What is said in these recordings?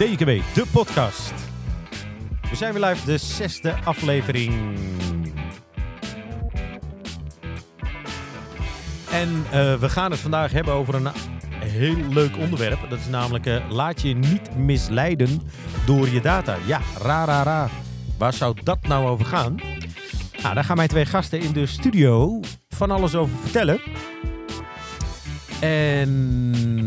DKW, de podcast. We zijn weer live, de zesde aflevering. En eh, we gaan het vandaag hebben over een heel leuk onderwerp. Dat is namelijk, eh, laat je niet misleiden door je data. Ja, ra, ra, ra. Waar zou dat nou over gaan? Nou, daar gaan mijn twee gasten in de studio van alles over vertellen. En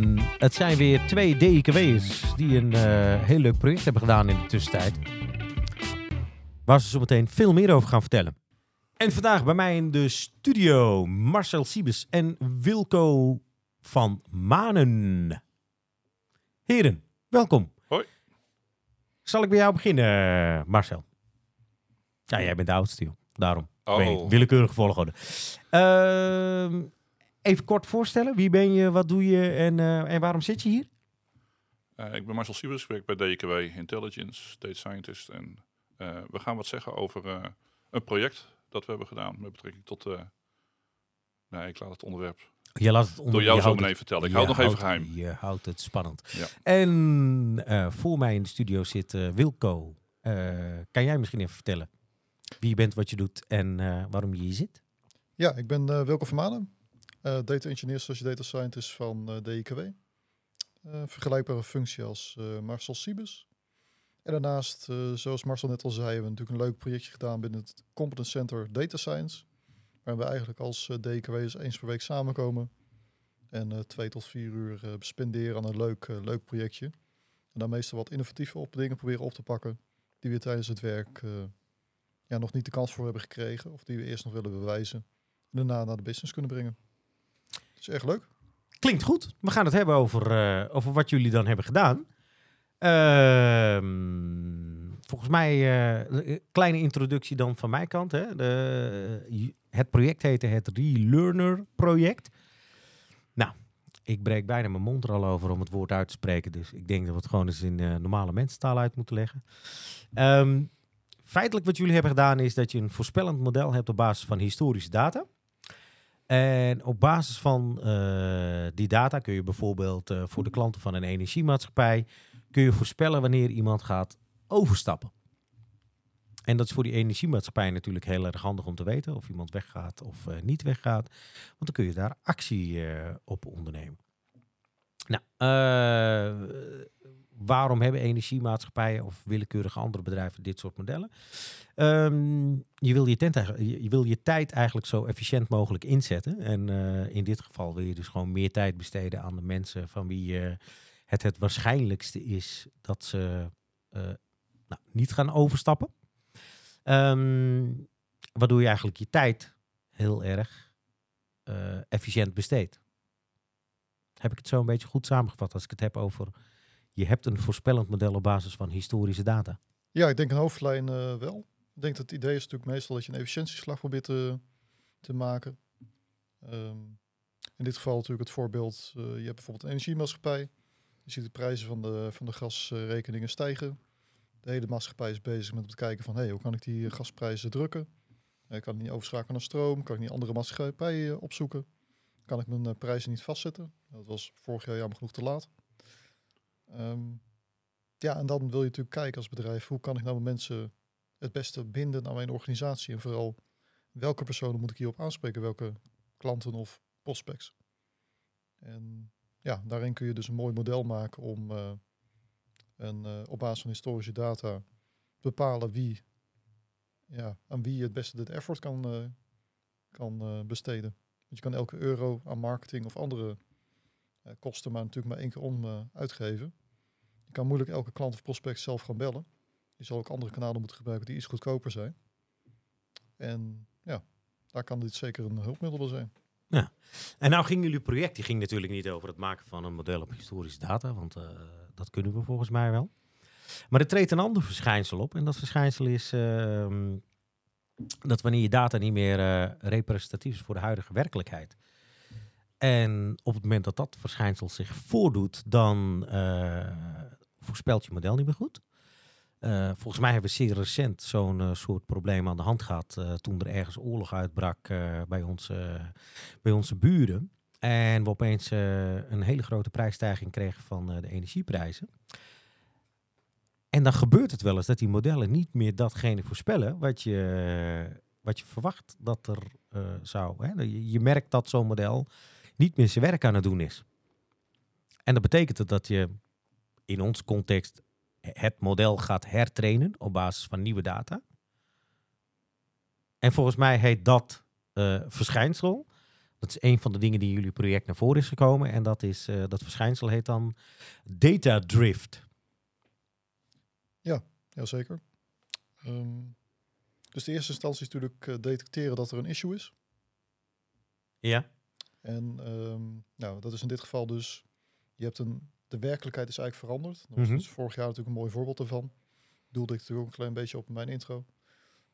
het zijn weer twee DKW'ers die een eh, heel leuk project hebben gedaan in de tussentijd. Waar ze zo meteen veel meer over gaan vertellen. En vandaag bij mij in de studio Marcel Siebes en Wilco van Manen. Heren, welkom. Hoi. Zal ik bij jou beginnen, Marcel? Ja, jij bent de oudste, joh. Daarom. Ik weet niet, Oh, willekeurige volgorde. Ehm, even kort voorstellen. Wie ben je, wat doe je en, eh, en waarom zit je hier? eh, ik ben Marcel Siebers, ik werk bij DKW Intelligence, Data Scientist. En eh, we gaan wat zeggen over eh, een project dat we hebben gedaan met betrekking tot... eh nee, ik laat het onderwerp Je laat het onder door jou je zo houdt meteen vertellen. Ik hou het nog even geheim. Je houdt het spannend. Ja. En eh, voor mij in de studio zit Wilco. Eh, kan jij misschien even vertellen wie je bent, wat je doet en eh, waarom je hier zit? Ja, ik ben Wilco Vermanen, eh, data engineer slash data scientist van eh DIKW. Eh, vergelijkbare functie als eh, Marcel Siebes. En daarnaast, eh, zoals Marcel net al zei, hebben we natuurlijk een leuk projectje gedaan binnen het Competence Center Data Science. Waar we eigenlijk als eh, DIKW'ers eens per week samenkomen. En eh, twee tot vier uur eh, spenderen aan een leuk, eh, leuk projectje. En dan meestal wat innovatieve op dingen proberen op te pakken. Die we tijdens het werk eh, ja, nog niet de kans voor hebben gekregen. Of die we eerst nog willen bewijzen en daarna naar de business kunnen brengen. Is echt leuk. Klinkt goed. We gaan het hebben over, eh, over wat jullie dan hebben gedaan. Ehm, volgens mij eh, een kleine introductie dan van mijn kant. Hè. De, je- het project heette het Relearner project. Nou, ik breek bijna mijn mond er al over om het woord uit te spreken. Dus ik denk dat we het gewoon eens in eh, normale mensentaal uit moeten leggen. Ehm, feitelijk wat jullie hebben gedaan is dat je een voorspellend model hebt op basis van historische data. En op basis van eh, die data kun je bijvoorbeeld eh, voor de klanten van een energiemaatschappij kun je voorspellen wanneer iemand gaat overstappen. En dat is voor die energiemaatschappij natuurlijk heel erg handig om te weten of iemand weggaat of eh, niet weggaat. Want dan kun je daar actie op ondernemen. Nou, waarom hebben energiemaatschappijen of willekeurige andere bedrijven dit soort modellen? Ehm, je, wil je, wil je tijd eigenlijk zo efficiënt mogelijk inzetten. En eh, in dit geval wil je dus gewoon meer tijd besteden aan de mensen van wie eh, het het waarschijnlijkste is dat ze eh, nou, niet gaan overstappen. Ehm, waardoor je eigenlijk je tijd heel erg efficiënt besteedt. Heb ik het zo een beetje goed samengevat als ik het heb over je hebt een voorspellend model op basis van historische data. Ja, ik denk een hoofdlijn eh, wel. Ik denk dat het idee is natuurlijk meestal dat je een efficiëntieslag probeert te, maken. Ehm, in dit geval natuurlijk het voorbeeld, eh, je hebt bijvoorbeeld een energiemaatschappij. Je ziet de prijzen van de, van de gasrekeningen stijgen. De hele maatschappij is bezig met het kijken van, hey, hoe kan ik die gasprijzen drukken? Eh, kan ik niet overschakelen naar stroom? Kan ik niet andere maatschappijen opzoeken? Kan ik mijn prijzen niet vastzetten? Dat was vorig jaar jammer genoeg te laat. Ehm, ja, en dan wil je natuurlijk kijken als bedrijf, hoe kan ik nou mensen het beste binden aan mijn organisatie? En vooral, welke personen moet ik hierop aanspreken? Welke klanten of prospects? En ja, daarin kun je dus een mooi model maken om eh, op basis van historische data bepalen wie, ja, aan wie je het beste dit effort kan, eh, kan besteden. Want je kan elke euro aan marketing of andere kosten maar natuurlijk maar één keer om uitgeven. Kan moeilijk elke klant of prospect zelf gaan bellen. Je zal ook andere kanalen moeten gebruiken die iets goedkoper zijn. En ja, daar kan dit zeker een hulpmiddel zijn. En nou ging jullie project, die ging natuurlijk niet over het maken van een model op historische data, want eh, dat kunnen we volgens mij wel. Maar er treedt een ander verschijnsel op en dat verschijnsel is ehm, dat wanneer je data niet meer eh, representatief is voor de huidige werkelijkheid. En op het moment dat dat verschijnsel zich voordoet, dan eh, voorspelt je model niet meer goed. Eh, volgens mij hebben we zeer recent zo'n eh, soort probleem aan de hand gehad eh, toen er ergens oorlog uitbrak bij, onze, bij onze buren. En we opeens een hele grote prijsstijging kregen van de energieprijzen. En dan gebeurt het wel eens dat die modellen niet meer datgene voorspellen wat je, wat je verwacht dat er zou. Hè? Je, je merkt dat zo'n model niet meer zijn werk aan het doen is. En dat betekent dat je in ons context het model gaat hertrainen op basis van nieuwe data. En volgens mij heet dat eh, verschijnsel. Dat is een van de dingen die in jullie project naar voren is gekomen. En dat, is, eh, dat verschijnsel heet dan data drift. Jazeker. Ehm dus de eerste instantie is natuurlijk eh, detecteren dat er een issue is. Ja. En ehm, nou, dat is in dit geval dus, je hebt een, de werkelijkheid is eigenlijk veranderd. Dat was Mhm. dus vorig jaar natuurlijk een mooi voorbeeld daarvan. Doelde ik natuurlijk ook een klein beetje op in mijn intro.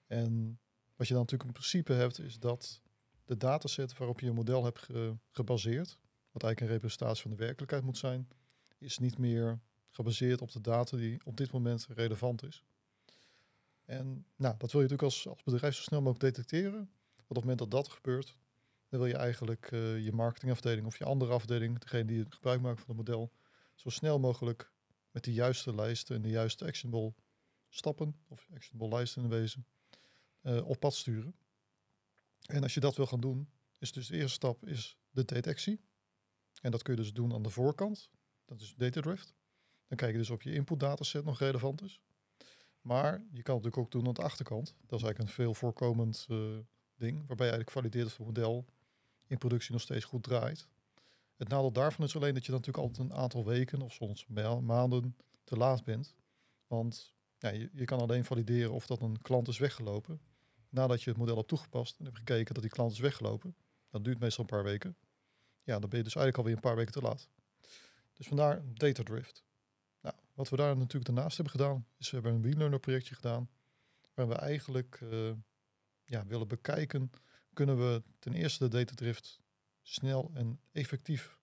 En wat je dan natuurlijk in principe hebt, is dat de dataset waarop je een model hebt ge- gebaseerd, wat eigenlijk een representatie van de werkelijkheid moet zijn, is niet meer gebaseerd op de data die op dit moment relevant is. En nou, dat wil je natuurlijk als, als bedrijf zo snel mogelijk detecteren. Want op het moment dat dat gebeurt, dan wil je eigenlijk eh, je marketingafdeling of je andere afdeling, degene die het gebruik maakt van het model, zo snel mogelijk met de juiste lijsten en de juiste actionable stappen, of actionable lijsten in wezen, eh, op pad sturen. En als je dat wil gaan doen, is dus de eerste stap is de detectie. En dat kun je dus doen aan de voorkant. Dat is data drift. Dan kijk je dus of je input dataset nog relevant is. Maar je kan het natuurlijk ook doen aan de achterkant. Dat is eigenlijk een veel voorkomend eh, ding, waarbij je eigenlijk valideert of het model in productie nog steeds goed draait. Het nadeel daarvan is alleen dat je dan natuurlijk altijd een aantal weken of soms ma- maanden te laat bent. Want ja, je, je kan alleen valideren of dat een klant is weggelopen nadat je het model hebt toegepast en hebt gekeken dat die klant is weggelopen. Dat duurt meestal een paar weken. Ja, dan ben je dus eigenlijk alweer een paar weken te laat. Dus vandaar data drift. Nou, wat we daar natuurlijk daarnaast hebben gedaan, is we hebben een WeLearner projectje gedaan, waar we eigenlijk eh, ja, willen bekijken, kunnen we ten eerste de data drift snel en effectief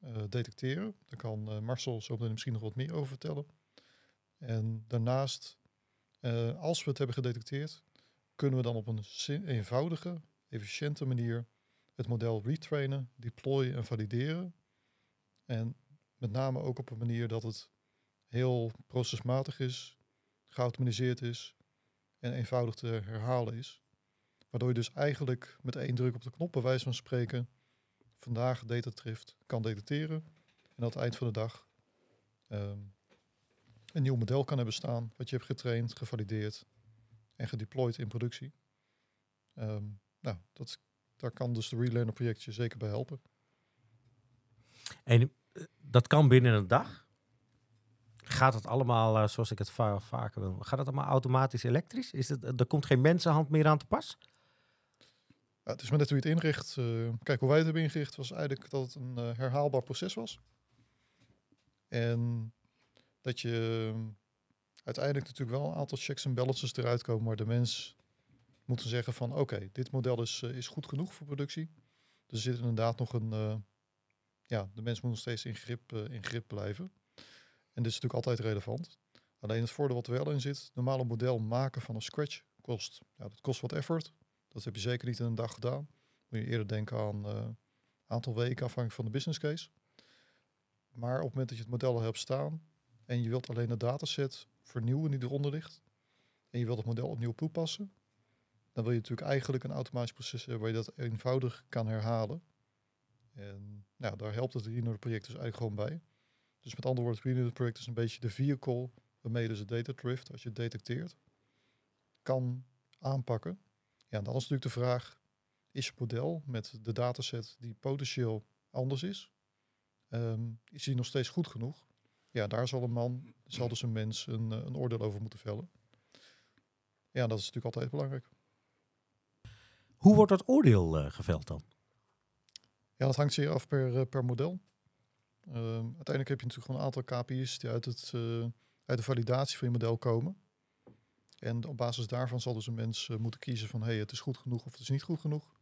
eh, detecteren. Daar kan eh, Marcel zo misschien nog wat meer over vertellen. En daarnaast, eh, als we het hebben gedetecteerd, kunnen we dan op een eenvoudige, efficiënte manier het model retrainen, deployen en valideren. En met name ook op een manier dat het heel procesmatig is, geautomatiseerd is en eenvoudig te herhalen is. Waardoor je dus eigenlijk met één druk op de knop, bij wijze van spreken, vandaag data drift kan detecteren. En aan het eind van de dag ehm, een nieuw model kan hebben staan, wat je hebt getraind, gevalideerd en gedeployed in productie. Ehm, nou, dat, daar kan dus de Relearner projectje zeker bij helpen. En eh, dat kan binnen een dag. Gaat het allemaal, eh, zoals ik het va- vaker wil, gaat het allemaal automatisch elektrisch? Is het, er komt geen mensenhand meer aan te pas? Ja, het is maar net hoe het inricht. Eh, kijk, hoe wij het hebben ingericht was eigenlijk dat het een eh, herhaalbaar proces was. En dat je eh, uiteindelijk natuurlijk wel een aantal checks en balances eruit komen, maar de mens moet zeggen van oké, dit model is, eh, is goed genoeg voor productie. Er zit inderdaad nog een, ja, de mens moet nog steeds in grip, in grip blijven. En dit is natuurlijk altijd relevant. Alleen het voordeel wat er wel in zit, normale model maken van een scratch kost, ja, dat kost wat effort. Dat heb je zeker niet in een dag gedaan. Moet je eerder denken aan een aantal weken afhankelijk van de business case. Maar op het moment dat je het model al hebt staan en je wilt alleen de dataset vernieuwen die eronder ligt en je wilt het model opnieuw toepassen, dan wil je natuurlijk eigenlijk een automatisch proces hebben waar je dat eenvoudig kan herhalen. En nou, daar helpt het Reno project dus eigenlijk gewoon bij. Dus met andere woorden, het Reno project is een beetje de vehicle waarmee je dus het data drift, als je het detecteert, kan aanpakken. Ja, dan is natuurlijk de vraag, is je model met de dataset die potentieel anders is, ehm, is die nog steeds goed genoeg? Ja, daar zal een man, zal dus een mens een, eh, een oordeel over moeten vellen. Ja, dat is natuurlijk altijd belangrijk. Hoe wordt dat oordeel eh, geveld dan? Ja, dat hangt zeer af per, eh, per model. Ehm, uiteindelijk heb je natuurlijk gewoon een aantal KPI's die uit, het, uit de validatie van je model komen. En op basis daarvan zal dus een mens eh, moeten kiezen van hey, het is goed genoeg of het is niet goed genoeg.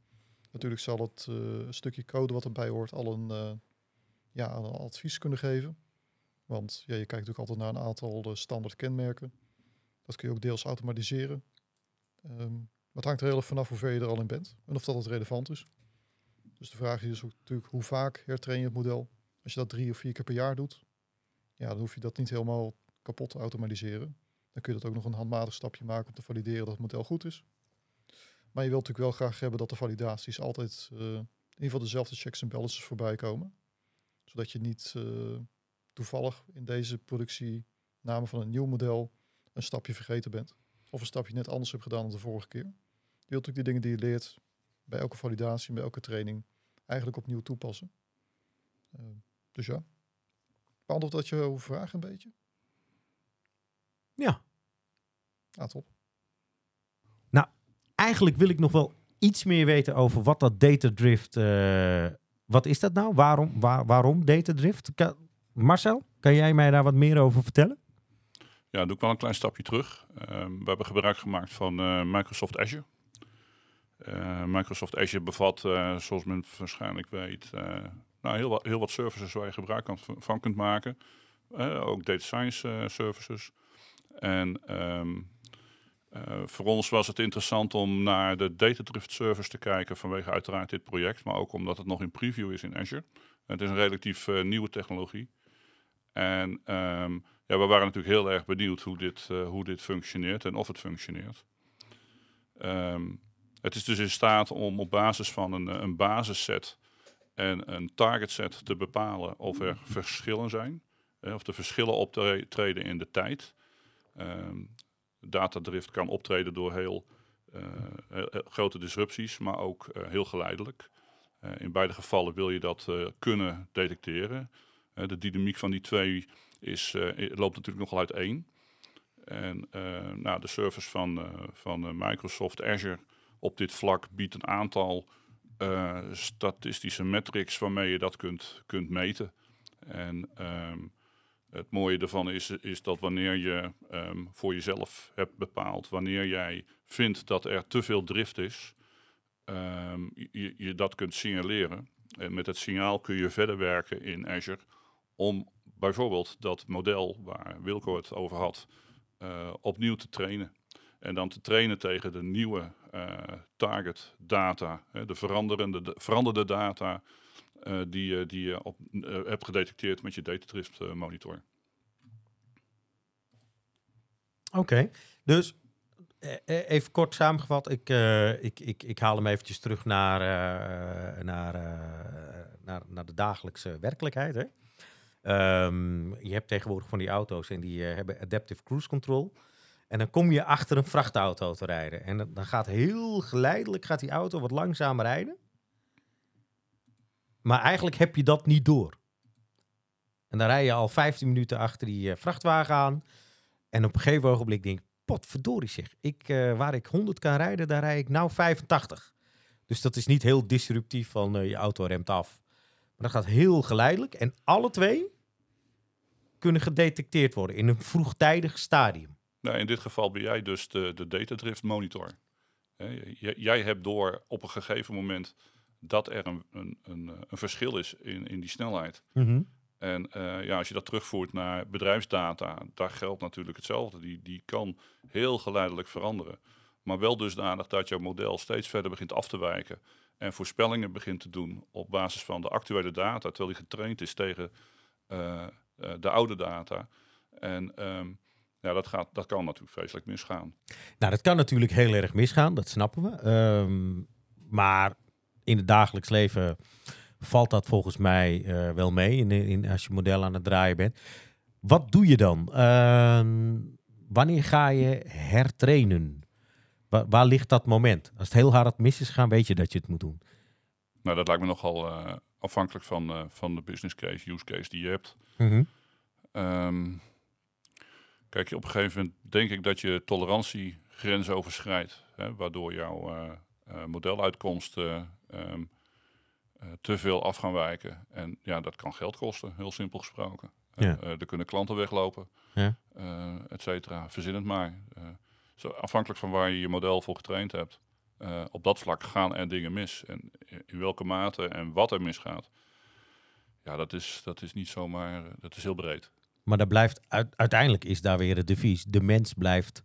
Natuurlijk zal het eh, stukje code wat erbij hoort al een, eh, ja, advies kunnen geven. Want ja, je kijkt natuurlijk altijd naar een aantal standaard kenmerken. Dat kun je ook deels automatiseren. Ehm, maar het hangt er heel erg vanaf hoe ver je er al in bent en of dat het relevant is. Dus de vraag is ook natuurlijk hoe vaak hertrain je het model. Als je dat drie of vier keer per jaar doet, ja, dan hoef je dat niet helemaal kapot te automatiseren. Dan kun je dat ook nog een handmatig stapje maken om te valideren dat het model goed is. Maar je wilt natuurlijk wel graag hebben dat de validaties altijd uh, in ieder geval dezelfde checks en balances voorbij komen. Zodat je niet uh, toevallig in deze productiename van een nieuw model een stapje vergeten bent. Of een stapje net anders hebt gedaan dan de vorige keer. Je wilt natuurlijk die dingen die je leert bij elke validatie, bij elke training, eigenlijk opnieuw toepassen. Uh, dus ja. Beantwoord dat je vraag een beetje? Ja. Ah, top. Nou, eigenlijk wil ik nog wel iets meer weten over wat dat data drift. Uh, wat is dat nou? Waarom, waar, waarom data drift? Marcel, kan jij mij daar wat meer over vertellen? Ja, doe ik wel een klein stapje terug. Uh, we hebben gebruik gemaakt van uh, Microsoft Azure. Uh, Microsoft Azure bevat, zoals men waarschijnlijk weet, nou, heel, wat, heel wat services waar je gebruik van kunt maken. ook data science services. En um, voor ons was het interessant om naar de Datadrift service te kijken vanwege uiteraard dit project, maar ook omdat het nog in preview is in Azure. Het is een relatief nieuwe technologie. En um, ja, we waren natuurlijk heel erg benieuwd hoe dit, uh, hoe dit functioneert en of het functioneert. Um, het is dus in staat om op basis van een, een basisset en een target set te bepalen of er verschillen zijn. of de verschillen optreden in de tijd. Um, datadrift kan optreden door heel, uh, heel grote disrupties, maar ook uh, heel geleidelijk. Uh, in beide gevallen wil je dat kunnen detecteren. de dynamiek van die twee is, loopt natuurlijk nogal uiteen. En nou, de service van, van Microsoft Azure op dit vlak biedt een aantal statistische metrics waarmee je dat kunt, kunt meten. En um, het mooie ervan is, is dat wanneer je um, voor jezelf hebt bepaald, wanneer jij vindt dat er te veel drift is, um, je, dat kunt signaleren. En met het signaal kun je verder werken in Azure om bijvoorbeeld dat model waar Wilco het over had, uh, opnieuw te trainen. En dan te trainen tegen de nieuwe uh, target data, hè, de veranderende, de, veranderde data die, die je op, uh, hebt gedetecteerd met je datadrift monitor. Oké, dus even kort samengevat, ik, ik, ik, ik haal hem eventjes terug naar, naar, naar, naar de dagelijkse werkelijkheid. Hè? Um, je hebt tegenwoordig van die auto's en die hebben adaptive cruise control. En dan kom je achter een vrachtauto te rijden. En dan gaat heel geleidelijk gaat die auto wat langzamer rijden. Maar eigenlijk heb je dat niet door. En dan rij je al 15 minuten achter die uh, vrachtwagen aan. En op een gegeven ogenblik denk ik, potverdorie zeg. Ik, uh, waar ik 100 kan rijden, daar rij ik nou 85. Dus dat is niet heel disruptief van uh, je auto remt af. Maar dat gaat heel geleidelijk. En alle twee kunnen gedetecteerd worden in een vroegtijdig stadium. Nou, in dit geval ben jij dus de, de datadrift monitor. jij hebt door op een gegeven moment dat er een, een, een, een verschil is in, in die snelheid. Mm -hmm. En uh, ja, als je dat terugvoert naar bedrijfsdata, daar geldt natuurlijk hetzelfde. Die, die kan heel geleidelijk veranderen. Maar wel dusdanig dat jouw model steeds verder begint af te wijken. En voorspellingen begint te doen op basis van de actuele data. Terwijl die getraind is tegen uh, uh, de oude data. En um, ja, dat, gaat, dat kan natuurlijk vreselijk misgaan. Nou, dat kan natuurlijk heel erg misgaan, dat snappen we. Um, maar in het dagelijks leven valt dat volgens mij uh, wel mee in, in, als je model aan het draaien bent. Wat doe je dan? Uh, wanneer ga je hertrainen? Wa waar ligt dat moment? Als het heel hard mis is gaan, weet je dat je het moet doen. Nou, dat lijkt me nogal uh, afhankelijk van, uh, van de business case, use case die je hebt. Mm -hmm. um, kijk, op een gegeven moment denk ik dat je tolerantiegrens overschrijdt, hè, waardoor jouw modeluitkomsten um, uh, te veel af gaan wijken. En ja, dat kan geld kosten, heel simpel gesproken. Ja. Uh, er kunnen klanten weglopen, ja. et cetera. Verzin het maar. zo afhankelijk van waar je je model voor getraind hebt. op dat vlak gaan er dingen mis. En in welke mate en wat er misgaat. Ja, dat is, dat is niet zomaar, dat is heel breed. Maar dat blijft, uiteindelijk is daar weer het devies. De mens blijft.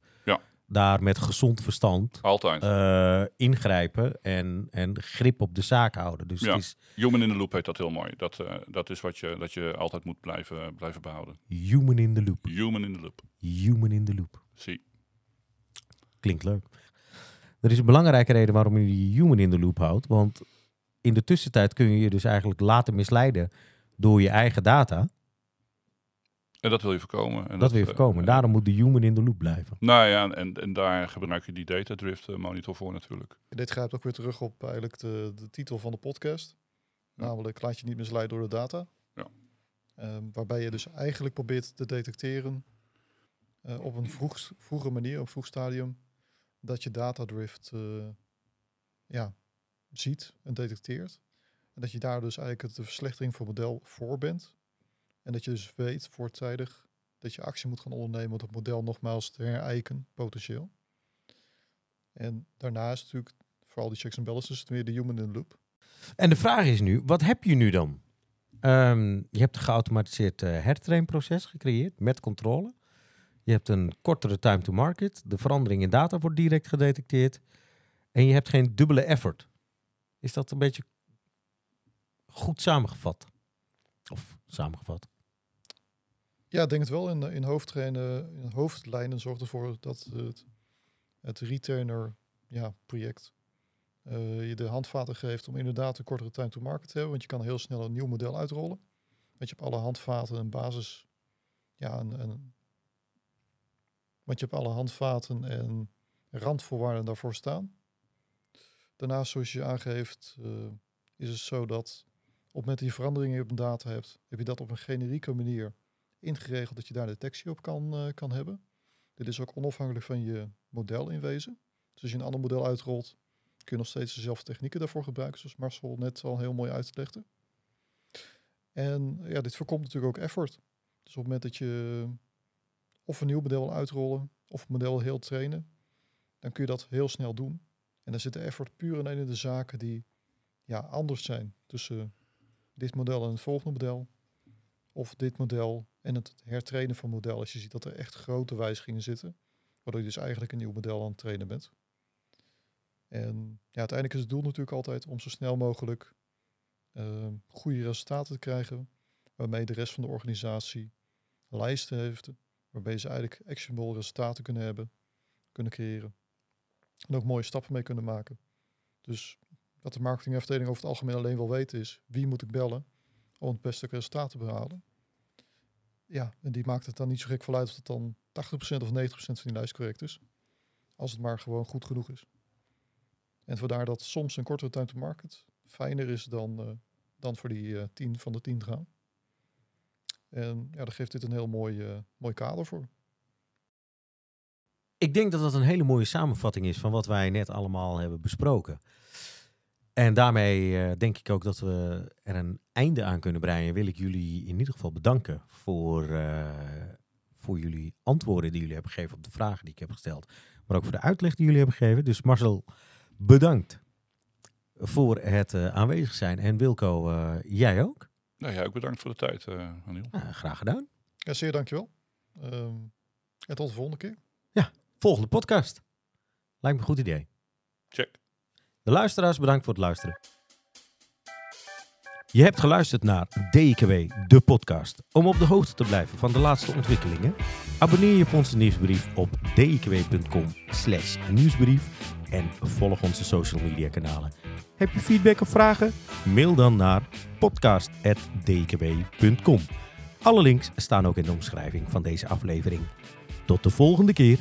Daar met gezond verstand Altijd. eh, ingrijpen en, en grip op de zaak houden. Dus Ja. het is Human in the loop heet dat heel mooi. Dat, eh, dat is wat je, dat je altijd moet blijven, blijven behouden. human in the loop. Human in the loop. Human in the loop. Zie. Klinkt leuk. Er is een belangrijke reden waarom je die human in the loop houdt. Want in de tussentijd kun je je dus eigenlijk laten misleiden door je eigen data. En dat wil je voorkomen. En Dat wil je eh, voorkomen. eh, Daarom moet de human in the loop blijven. Nou ja, en, en daar gebruik je die data drift eh, monitor voor natuurlijk. Dit grijpt ook weer terug op eigenlijk de, de titel van de podcast. Ja. Namelijk, laat je niet misleiden door de data. Ja. Ehm, waarbij je dus eigenlijk probeert te detecteren eh, op een vroeg, vroege manier, op een vroeg stadium, dat je datadrift eh ja, ziet en detecteert. En dat je daar dus eigenlijk de verslechtering van het model voor bent. En dat je dus weet voortijdig dat je actie moet gaan ondernemen om het model nogmaals te herijken, potentieel. En daarnaast natuurlijk, vooral die checks en balances, het weer de human in the loop. En de vraag is nu, wat heb je nu dan? Ehm, je hebt een geautomatiseerd eh, hertrainproces gecreëerd met controle. Je hebt een kortere time to market. De verandering in data wordt direct gedetecteerd. En je hebt geen dubbele effort. Is dat een beetje goed samengevat? Of samengevat? Ja, ik denk het wel. In, in, hoofdlijnen, in hoofdlijnen zorgt ervoor dat het, het retainer ja, project eh, je de handvaten geeft om inderdaad een kortere time to market te hebben. Want je kan heel snel een nieuw model uitrollen. Want je hebt alle handvaten en basis. Ja, en, en, want je hebt alle handvaten en randvoorwaarden daarvoor staan. Daarnaast, zoals je aangeeft, eh, is het zo dat het moment dat je veranderingen op een data hebt, heb je dat op een generieke manier ingeregeld dat je daar detectie op kan, eh, kan hebben. Dit is ook onafhankelijk van je model in wezen. Dus als je een ander model uitrolt, kun je nog steeds dezelfde technieken daarvoor gebruiken, zoals Marcel net al heel mooi uitlegde. En ja, dit voorkomt natuurlijk ook effort. Dus op het moment dat je of een nieuw model wil uitrollen, of een model heel trainen, dan kun je dat heel snel doen. En dan zit de effort puur en alleen in de zaken die ja, anders zijn tussen dit model en het volgende model. Of dit model en het hertrainen van model. Als je ziet dat er echt grote wijzigingen zitten. Waardoor je dus eigenlijk een nieuw model aan het trainen bent. En ja, uiteindelijk is het doel natuurlijk altijd om zo snel mogelijk uh, goede resultaten te krijgen. Waarmee de rest van de organisatie lijsten heeft. Waarbij ze eigenlijk actionable resultaten kunnen hebben. Kunnen creëren. En ook mooie stappen mee kunnen maken. Dus wat de marketingafdeling over het algemeen alleen wil weten is... wie moet ik bellen om het beste resultaat te behalen. Ja, en die maakt het dan niet zo gek vanuit of het dan 80% of 90% van die lijst correct is. Als het maar gewoon goed genoeg is. En vandaar dat soms een kortere time to market fijner is dan, uh, dan voor die uh, 10 van de 10 te gaan. En ja, daar geeft dit een heel mooi, uh, mooi kader voor. Ik denk dat dat een hele mooie samenvatting is van wat wij net allemaal hebben besproken. En daarmee uh, denk ik ook dat we er een einde aan kunnen breien. Wil ik jullie in ieder geval bedanken voor, uh, voor jullie antwoorden die jullie hebben gegeven op de vragen die ik heb gesteld. Maar ook voor de uitleg die jullie hebben gegeven. Dus Marcel, bedankt voor het uh, aanwezig zijn. En Wilco, jij ook? Nou ja, ook bedankt voor de tijd, Aniel. Ja, graag gedaan. Ja, zeer dankjewel. Um, en tot de volgende keer. Ja, volgende podcast. Lijkt me een goed idee. Check. De luisteraars, bedankt voor het luisteren. Je hebt geluisterd naar DKW, de podcast. Om op de hoogte te blijven van de laatste ontwikkelingen, abonneer je op onze nieuwsbrief op dkw.com nieuwsbrief en volg onze social media kanalen. Heb je feedback of vragen? Mail dan naar podcast.dkw.com. Alle links staan ook in de omschrijving van deze aflevering. Tot de volgende keer.